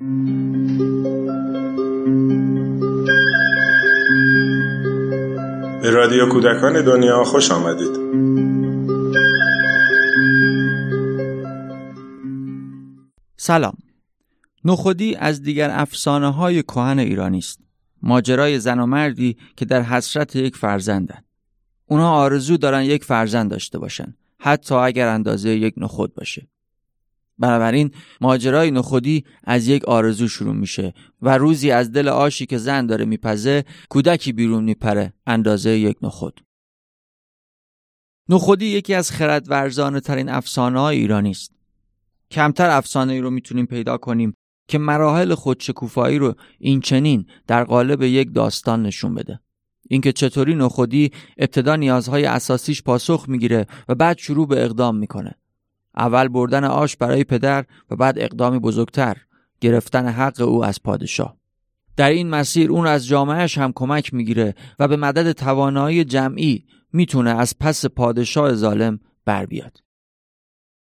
به رادیو کودکان دنیا خوش آمدید. سلام. نخودی از دیگر افسانه های کهن ایرانی است. ماجرای زن و مردی که در حسرت یک فرزندن. اونا آرزو دارن یک فرزند داشته باشن حتی اگر اندازه یک نخود باشه. بنابراین ماجرای نخودی از یک آرزو شروع میشه و روزی از دل آشی که زن داره میپزه کودکی بیرون میپره اندازه یک نخود. نخودی یکی از خردورزانه ترین افسانه های ایرانی است. کمتر افسانه ای رو می‌تونیم پیدا کنیم که مراحل خودشکوفایی رو این چنین در قالب یک داستان نشون بده. اینکه چطوری نخودی ابتدا نیازهای اساسیش پاسخ می‌گیره و بعد شروع به اقدام می‌کنه. اول بردن آش برای پدر و بعد اقدامی بزرگتر گرفتن حق او از پادشاه. در این مسیر اون از جامعهش هم کمک می‌گیره و به مدد توانایی جمعی می‌تونه از پس پادشاه ظالم بر بیاد.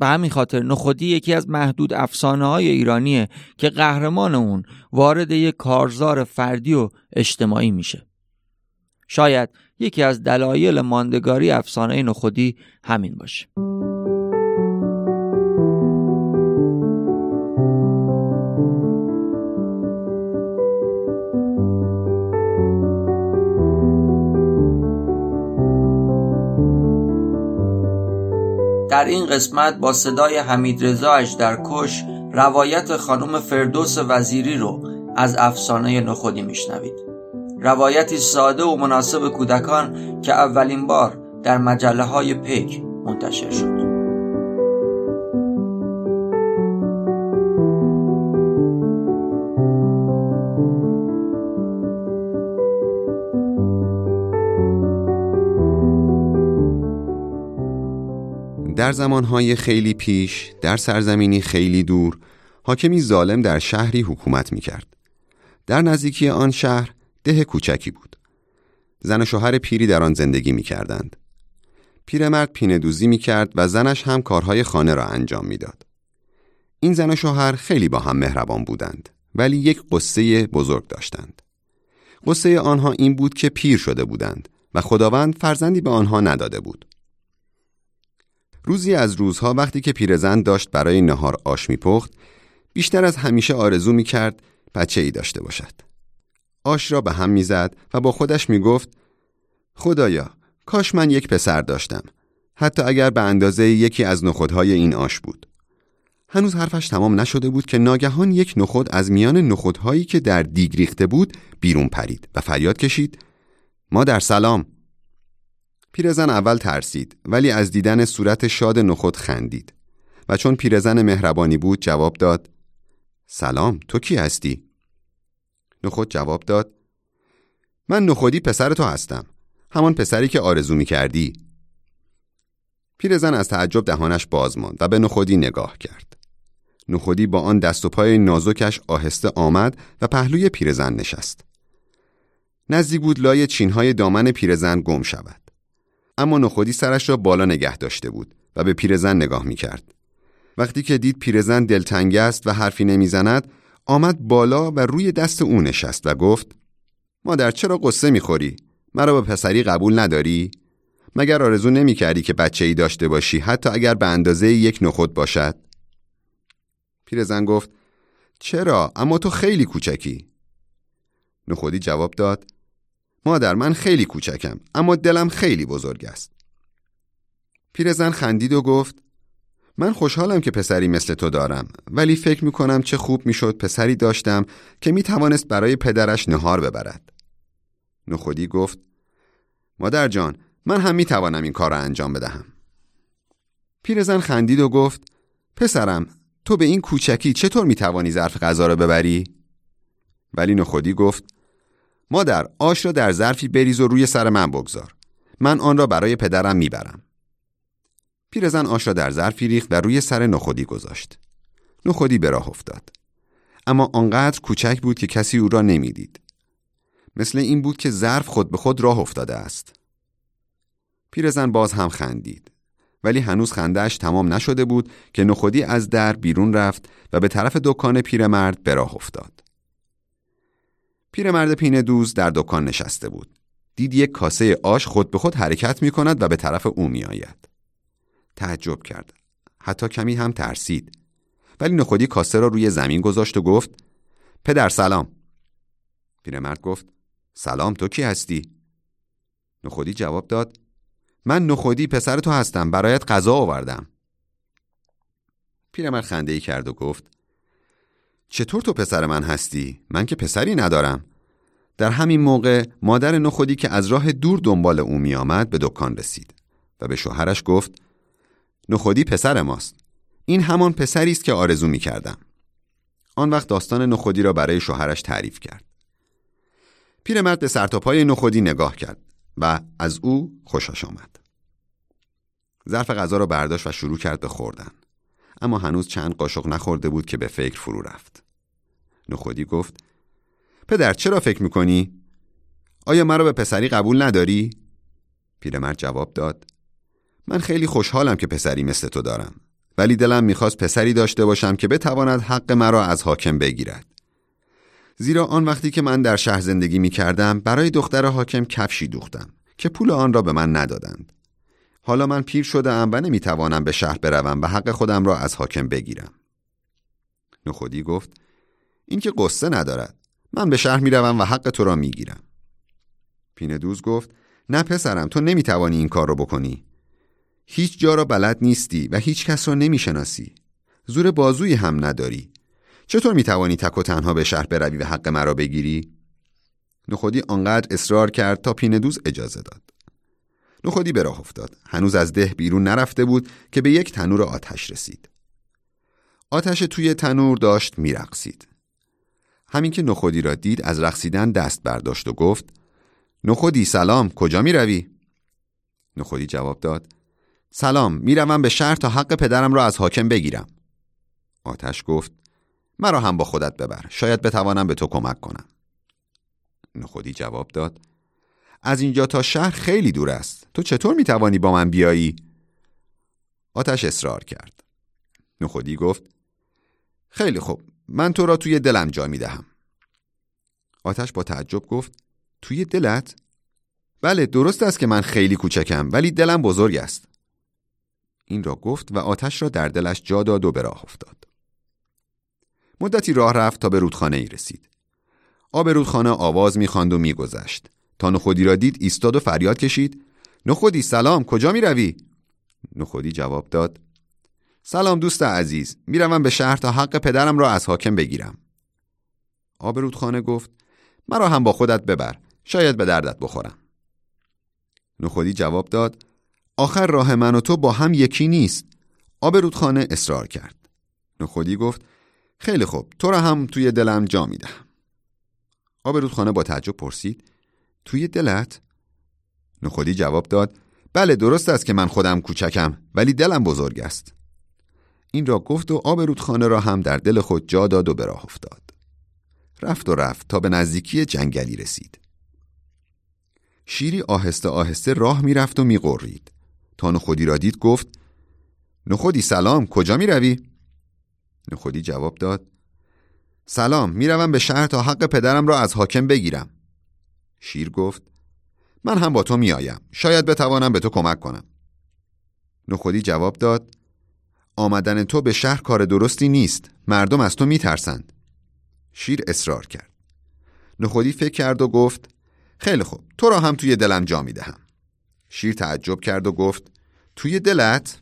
به همین خاطر نخودی یکی از محدود افسانه های ایرانیه که قهرمان اون وارد یک کارزار فردی و اجتماعی میشه. شاید یکی از دلایل ماندگاری افسانه نخودی همین باشه. در این قسمت با صدای حمید رضا کش روایت خانم فردوس وزیری رو از افسانه نخودی میشنوید. روایتی ساده و مناسب کودکان که اولین بار در مجله های پیک منتشر شد. در زمانهای خیلی پیش در سرزمینی خیلی دور حاکمی ظالم در شهری حکومت می کرد. در نزدیکی آن شهر ده کوچکی بود. زن و شوهر پیری در آن زندگی می کردند. پیرمرد پینه دوزی می کرد و زنش هم کارهای خانه را انجام می‌داد. این زن و شوهر خیلی با هم مهربان بودند ولی یک قصه بزرگ داشتند. قصه آنها این بود که پیر شده بودند و خداوند فرزندی به آنها نداده بود. روزی از روزها وقتی که پیرزن داشت برای نهار آش میپخت بیشتر از همیشه آرزو می‌کرد بچه ای داشته باشد. آش را به هم می‌زد و با خودش می‌گفت خدایا کاش من یک پسر داشتم. حتی اگر به اندازه یکی از نخودهای این آش بود. هنوز حرفش تمام نشده بود که ناگهان یک نخود از میان نخودهایی که در دیگ ریخته بود بیرون پرید و فریاد کشید ما در سلام. پیرزن اول ترسید ولی از دیدن صورت شاد نخود خندید. و چون پیرزن مهربانی بود جواب داد سلام تو کی هستی؟ نخود جواب داد من نخودی پسر تو هستم همان پسری که آرزو می کردی پیرزن از تعجب دهانش باز ماند و به نخودی نگاه کرد. نخودی با آن دست و پای نازکش آهسته آمد و پهلوی پیرزن نشست. نزدیک بود لای چینهای دامن پیرزن گم شود. اما نخودی سرش را بالا نگه داشته بود و به پیرزن نگاه می کرد. وقتی که دید پیرزن دلتنگ است و حرفی نمی‌زند آمد بالا و روی دست او نشست و گفت مادر چرا قصه می‌خوری؟ مرا به پسری قبول نداری؟ مگر آرزو نمی کردی که بچه ای داشته باشی حتی اگر به اندازه یک نخود باشد؟ پیرزن گفت چرا؟ اما تو خیلی کوچکی نخودی جواب داد مادر من خیلی کوچکم اما دلم خیلی بزرگ است. پیرزن خندید و گفت من خوشحالم که پسری مثل تو دارم ولی فکر می‌کنم چه خوب می‌شد پسری داشتم که می‌توانست برای پدرش نهار ببرد. نخودی گفت مادر جان من هم می‌توانم این کار را انجام بدهم. پیرزن خندید و گفت پسرم تو به این کوچکی چطور می‌توانی ظرف غذا را ببری؟ ولی نخودی گفت مادر آش را در ظرفی بریز و روی سر من بگذار. من آن را برای پدرم می‌برم. پیرزن آش را در ظرفی ریخت و روی سر نخودی گذاشت. نخودی به راه افتاد. اما آنقدر کوچک بود که کسی او را نمی‌دید. مثل این بود که ظرف خود به خود راه افتاده است. پیرزن باز هم خندید. ولی هنوز خندهش تمام نشده بود که نخودی از در بیرون رفت و به طرف دکان پیرمرد به راه افتاد. پیرمرد پینه دوز در دکان نشسته بود. دید یک کاسه آش خود به خود حرکت می کند و به طرف او می آید. تعجب کرد. حتی کمی هم ترسید. ولی نخودی کاسه را روی زمین گذاشت و گفت پدر سلام. پیرمرد گفت سلام تو کی هستی؟ نخودی جواب داد من نخودی پسر تو هستم برایت غذا آوردم. پیرمرد خنده ای کرد و گفت چطور تو پسر من هستی؟ من که پسری ندارم. در همین موقع مادر نخودی که از راه دور دنبال او می آمد به دکان رسید و به شوهرش گفت نخودی پسر ماست. این همان پسری است که آرزو می کردم. آن وقت داستان نخودی را برای شوهرش تعریف کرد. پیرمرد به سرتاپای نخودی نگاه کرد و از او خوشش آمد. ظرف غذا را برداشت و شروع کرد به خوردن. اما هنوز چند قاشق نخورده بود که به فکر فرو رفت. نخودی گفت پدر چرا فکر می‌کنی؟ آیا مرا به پسری قبول نداری؟ پیرمرد جواب داد من خیلی خوشحالم که پسری مثل تو دارم ولی دلم می‌خواست پسری داشته باشم که بتواند حق مرا از حاکم بگیرد زیرا آن وقتی که من در شهر زندگی می کردم برای دختر حاکم کفشی دوختم که پول آن را به من ندادند حالا من پیر شده ام و نمی‌توانم به شهر بروم و حق خودم را از حاکم بگیرم. نخودی گفت این که قصه ندارد. من به شهر می‌روم و حق تو را می‌گیرم. پینه دوز گفت نه پسرم تو نمی‌توانی این کار را بکنی. هیچ جا را بلد نیستی و هیچ کس را نمی‌شناسی. زور بازویی هم نداری. چطور می‌توانی تک و تنها به شهر بروی و حق مرا بگیری؟ نخودی آنقدر اصرار کرد تا پینه دوز اجازه داد. نخودی به راه افتاد. هنوز از ده بیرون نرفته بود که به یک تنور آتش رسید. آتش توی تنور داشت میرقصید. همین که نخودی را دید از رقصیدن دست برداشت و گفت نخودی سلام کجا می روی؟ نخودی جواب داد سلام می‌روم به شهر تا حق پدرم را از حاکم بگیرم. آتش گفت مرا هم با خودت ببر شاید بتوانم به تو کمک کنم. نخودی جواب داد از اینجا تا شهر خیلی دور است. تو چطور می‌توانی با من بیایی؟ آتش اصرار کرد. نخودی گفت خیلی خوب. من تو را توی دلم جا می‌دهم. آتش با تعجب گفت توی دلت؟ بله درست است که من خیلی کوچکم ولی دلم بزرگ است. این را گفت و آتش را در دلش جا داد و به راه افتاد. مدتی راه رفت تا به رودخانه ای رسید. آب رودخانه آواز می‌خواند و میگذشت. تا نخودی را دید ایستاد و فریاد کشید. نخودی سلام کجا می روی؟ نخودی جواب داد سلام دوست عزیز می‌روم به شهر تا حق پدرم را از حاکم بگیرم. آب رودخانه گفت مرا هم با خودت ببر شاید به دردت بخورم. نخودی جواب داد آخر راه من و تو با هم یکی نیست. آب رودخانه اصرار کرد. نخودی گفت خیلی خوب تو را هم توی دلم جا می‌دهم آب رودخانه با تعجب پرسید توی دلت؟ نخودی جواب داد بله درست است که من خودم کوچکم ولی دلم بزرگ است. این را گفت و آب رودخانه را هم در دل خود جا داد و به راه افتاد. رفت و رفت تا به نزدیکی جنگلی رسید. شیری آهسته آهسته راه می‌رفت و میقرید تا نخودی را دید گفت نخودی سلام کجا می روی؟ نخودی جواب داد سلام می‌روم به شهر تا حق پدرم را از حاکم بگیرم. شیر گفت من هم با تو میآیم. شاید بتوانم به تو کمک کنم. نخودی جواب داد آمدن تو به شهر کار درستی نیست. مردم از تو میترسند. شیر اصرار کرد. نخودی فکر کرد و گفت خیلی خوب تو را هم توی دلم جا می‌دهم. شیر تعجب کرد و گفت توی دلت؟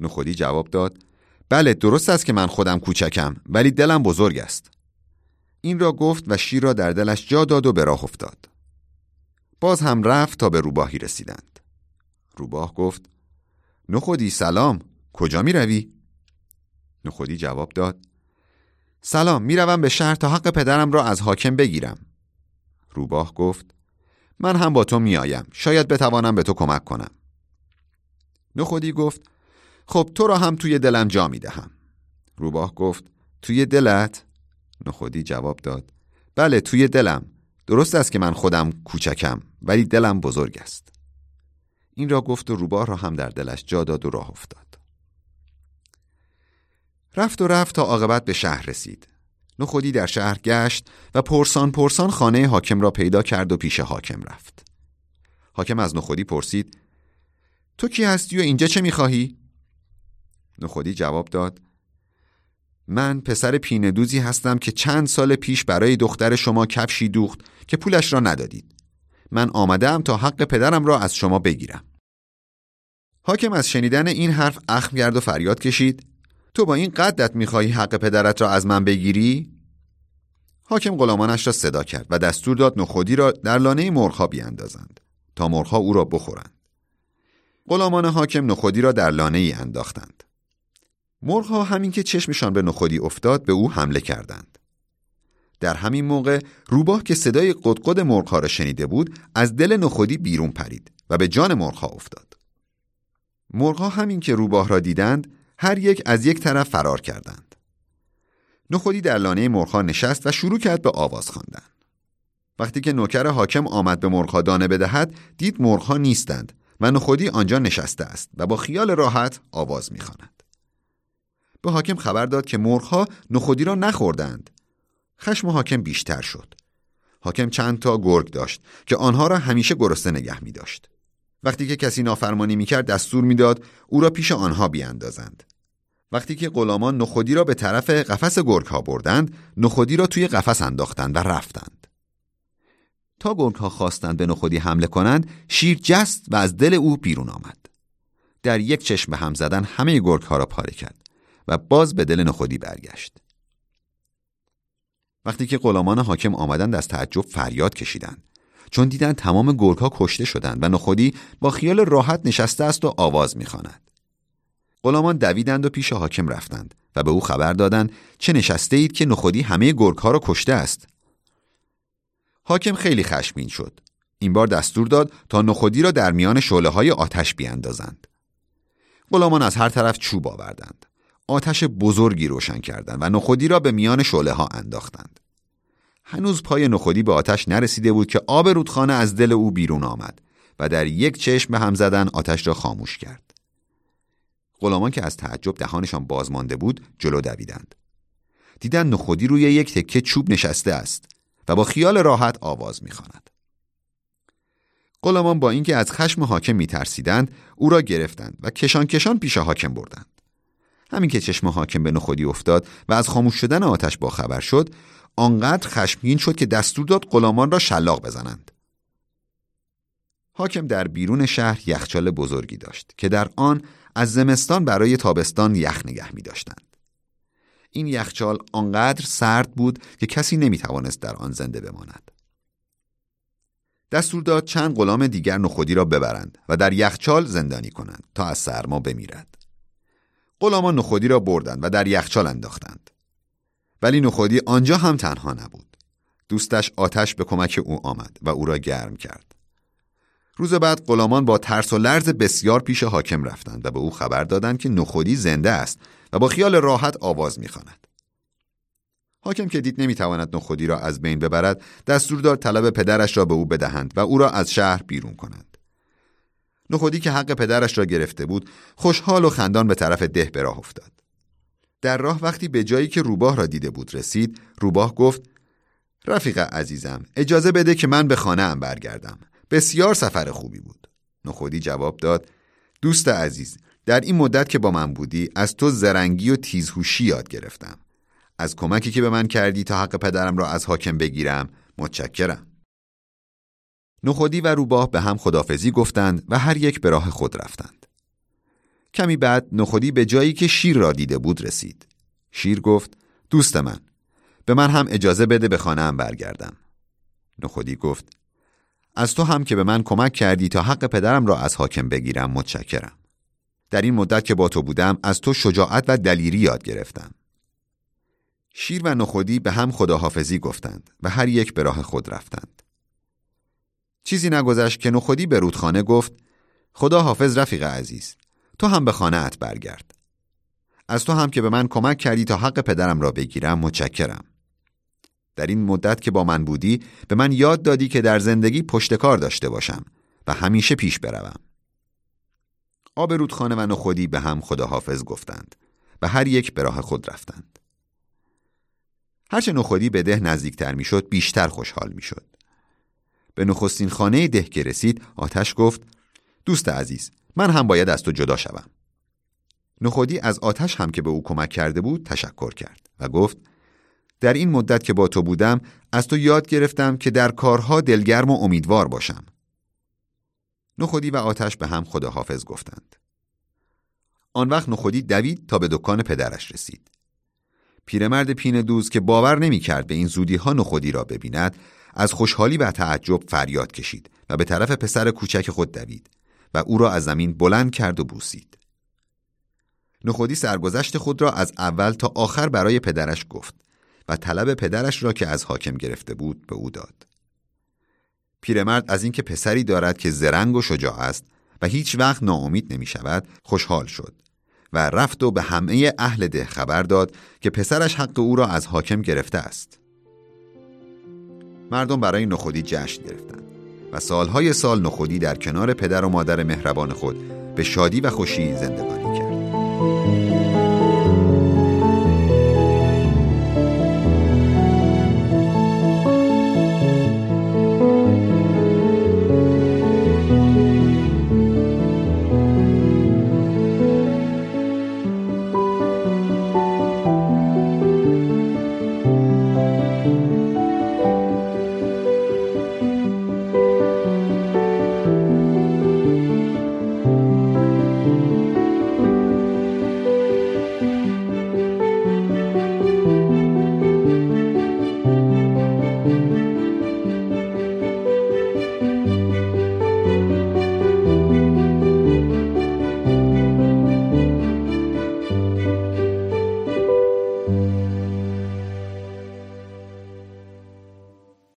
نخودی جواب داد بله درست است که من خودم کوچکم ولی دلم بزرگ است. این را گفت و شیر را در دلش جا داد و به راه افتاد. باز هم رفت تا به روباهی رسیدند. روباه گفت نخودی سلام کجا می روی؟ نخودی جواب داد سلام می روم به شهر تا حق پدرم را از حاکم بگیرم. روباه گفت من هم با تو می آیم شاید بتوانم به تو کمک کنم. نخودی گفت خب تو را هم توی دلم جا می دهم. روباه گفت توی دلت؟ نخودی جواب داد. بله توی دلم. درست است که من خودم کوچکم ولی دلم بزرگ است. این را گفت و روباه را هم در دلش جا داد و راه افتاد. رفت و رفت تا عاقبت به شهر رسید. نخودی در شهر گشت و پرسان پرسان خانه حاکم را پیدا کرد و پیش حاکم رفت. حاکم از نخودی پرسید تو کی هستی و اینجا چه می‌خواهی؟ نخودی جواب داد من پسر پیندوزی هستم که چند سال پیش برای دختر شما کفشی دوخت که پولش را ندادید من آمدم تا حق پدرم را از شما بگیرم حاکم از شنیدن این حرف اخم کرد و فریاد کشید تو با این قدت می‌خواهی حق پدرت را از من بگیری؟ حاکم غلامانش را صدا کرد و دستور داد نخودی را در لانه مرغها بیاندازند تا مرغها او را بخورند. غلامان حاکم نخودی را در لانه ای انداختند. مرغها همین که چشمشان به نخودی افتاد به او حمله کردند. در همین موقع روباه که صدای قدقد مرغها را شنیده بود از دل نخودی بیرون پرید و به جان مرغها افتاد. مرغها همین که روباه را دیدند هر یک از یک طرف فرار کردند. نخودی در لانه مرغها نشست و شروع کرد به آواز خواندن. وقتی که نوکر حاکم آمد به مرغها دانه بدهد دید مرغها نیستند و نخودی آنجا نشسته است و با خیال راحت آواز می‌خواند. به حاکم خبر داد که مرغها نخودی را نخوردند. خشم حاکم بیشتر شد. حاکم چند تا گرگ داشت که آنها را همیشه گرسنه نگه می داشت. وقتی که کسی نافرمانی می‌کرد دستور می‌داد او را پیش آنها بیاندازند وقتی که غلامان نخودی را به طرف قفس گرگ ها بردند نخودی را توی قفس انداختند و رفتند تا گرگ ها خواستند به نخودی حمله کنند شیر جست و از دل او بیرون آمد در یک چشم هم زدن همه گرگ ها را پاره کرد و باز به دل نخودی برگشت وقتی که غلامان حاکم آمدند از تعجب فریاد کشیدند چون دیدن تمام گرگها کشته شدند و نخودی با خیال راحت نشسته است و آواز می‌خواند. غلامان دویدند و پیش حاکم رفتند و به او خبر دادند چه نشسته اید که نخودی همه گرگها را کشته است. حاکم خیلی خشمین شد. این بار دستور داد تا نخودی را در میان شعله های آتش بیاندازند. غلامان از هر طرف چوب آوردند. آتش بزرگی روشن کردند و نخودی را به میان شعله ها انداختند. هنوز پای نخودی به آتش نرسیده بود که آب رودخانه از دل او بیرون آمد و در یک چشم هم زدن آتش را خاموش کرد. غلامان که از تعجب دهانشان باز مانده بود جلو دویدند. دیدن نخودی روی یک تکه چوب نشسته است و با خیال راحت آواز می‌خواند. غلامان با اینکه از خشم حاکم میترسیدند او را گرفتند و کشان کشان پیش حاکم بردند. همین که چشم حاکم به نخودی افتاد و از خاموش شدن آتش با خبر شد آنقدر خشمگین شد که دستور داد غلامان را شلاق بزنند. حاکم در بیرون شهر یخچال بزرگی داشت که در آن از زمستان برای تابستان یخ نگه می داشتند. این یخچال آنقدر سرد بود که کسی نمی توانست در آن زنده بماند. دستور داد چند غلام دیگر نخودی را ببرند و در یخچال زندانی کنند تا از سرما بمیرد. غلامان نخودی را بردند و در یخچال انداختند. ولی نخودی آنجا هم تنها نبود. دوستش آتش به کمک او آمد و او را گرم کرد. روز بعد غلامان با ترس و لرز بسیار پیش حاکم رفتند و به او خبر دادند که نخودی زنده است و با خیال راحت آواز می‌خواند. حاکم که دید نمی‌تواند نخودی را از بین ببرد دستور داد طلب پدرش را به او بدهند و او را از شهر بیرون کنند. نخودی که حق پدرش را گرفته بود خوشحال و خندان به طرف ده به راه افتاد. در راه وقتی به جایی که روباه را دیده بود رسید روباه گفت رفیق عزیزم اجازه بده که من به خانه ام برگردم. بسیار سفر خوبی بود. نخودی جواب داد دوست عزیز در این مدت که با من بودی از تو زرنگی و تیزهوشی یاد گرفتم. از کمکی که به من کردی تا حق پدرم را از حاکم بگیرم متشکرم. نخودی و روباه به هم خدافزی گفتند و هر یک به راه خود رفتند کمی بعد نخودی به جایی که شیر را دیده بود رسید. شیر گفت دوست من به من هم اجازه بده به خانه برگردم. نخودی گفت از تو هم که به من کمک کردی تا حق پدرم را از حاکم بگیرم متشکرم. در این مدت که با تو بودم از تو شجاعت و دلیری یاد گرفتم. شیر و نخودی به هم خداحافظی گفتند و هر یک به راه خود رفتند. چیزی نگذشت که نخودی به رودخانه گفت خدا حافظ رفیق عزیز تو هم به خانه برگرد. از تو هم که به من کمک کردی تا حق پدرم را بگیرم متشکرم. در این مدت که با من بودی به من یاد دادی که در زندگی پشتکار داشته باشم و همیشه پیش بروم. آب رودخانه و نخودی به هم خداحافظ گفتند و هر یک به راه خود رفتند. هرچه نخودی به ده نزدیکتر می‌شد بیشتر خوشحال می‌شد. به نخستین خانه ده که رسید آتش گفت دوست عزیز من هم باید از تو جدا شوم. نخودی از آتش هم که به او کمک کرده بود تشکر کرد و گفت در این مدت که با تو بودم از تو یاد گرفتم که در کارها دلگرم و امیدوار باشم. نخودی و آتش به هم خداحافظ گفتند. آن وقت نخودی دوید تا به دکان پدرش رسید. پیرمرد پین دوز که باور نمی کرد به این زودی ها نخودی را ببیند از خوشحالی و تعجب فریاد کشید و به طرف پسر کوچک خود دوید و او را از زمین بلند کرد و بوسید. نخودی سرگذشت خود را از اول تا آخر برای پدرش گفت و طلب پدرش را که از حاکم گرفته بود به او داد. پیرمرد از اینکه پسری دارد که زرنگ و شجاع است و هیچ وقت ناامید نمی شود خوشحال شد و رفت و به همه اهل ده خبر داد که پسرش حق او را از حاکم گرفته است. مردم برای نخودی جشن گرفتند و سالهای سال نخودی در کنار پدر و مادر مهربان خود به شادی و خوشی زندگانی کرد.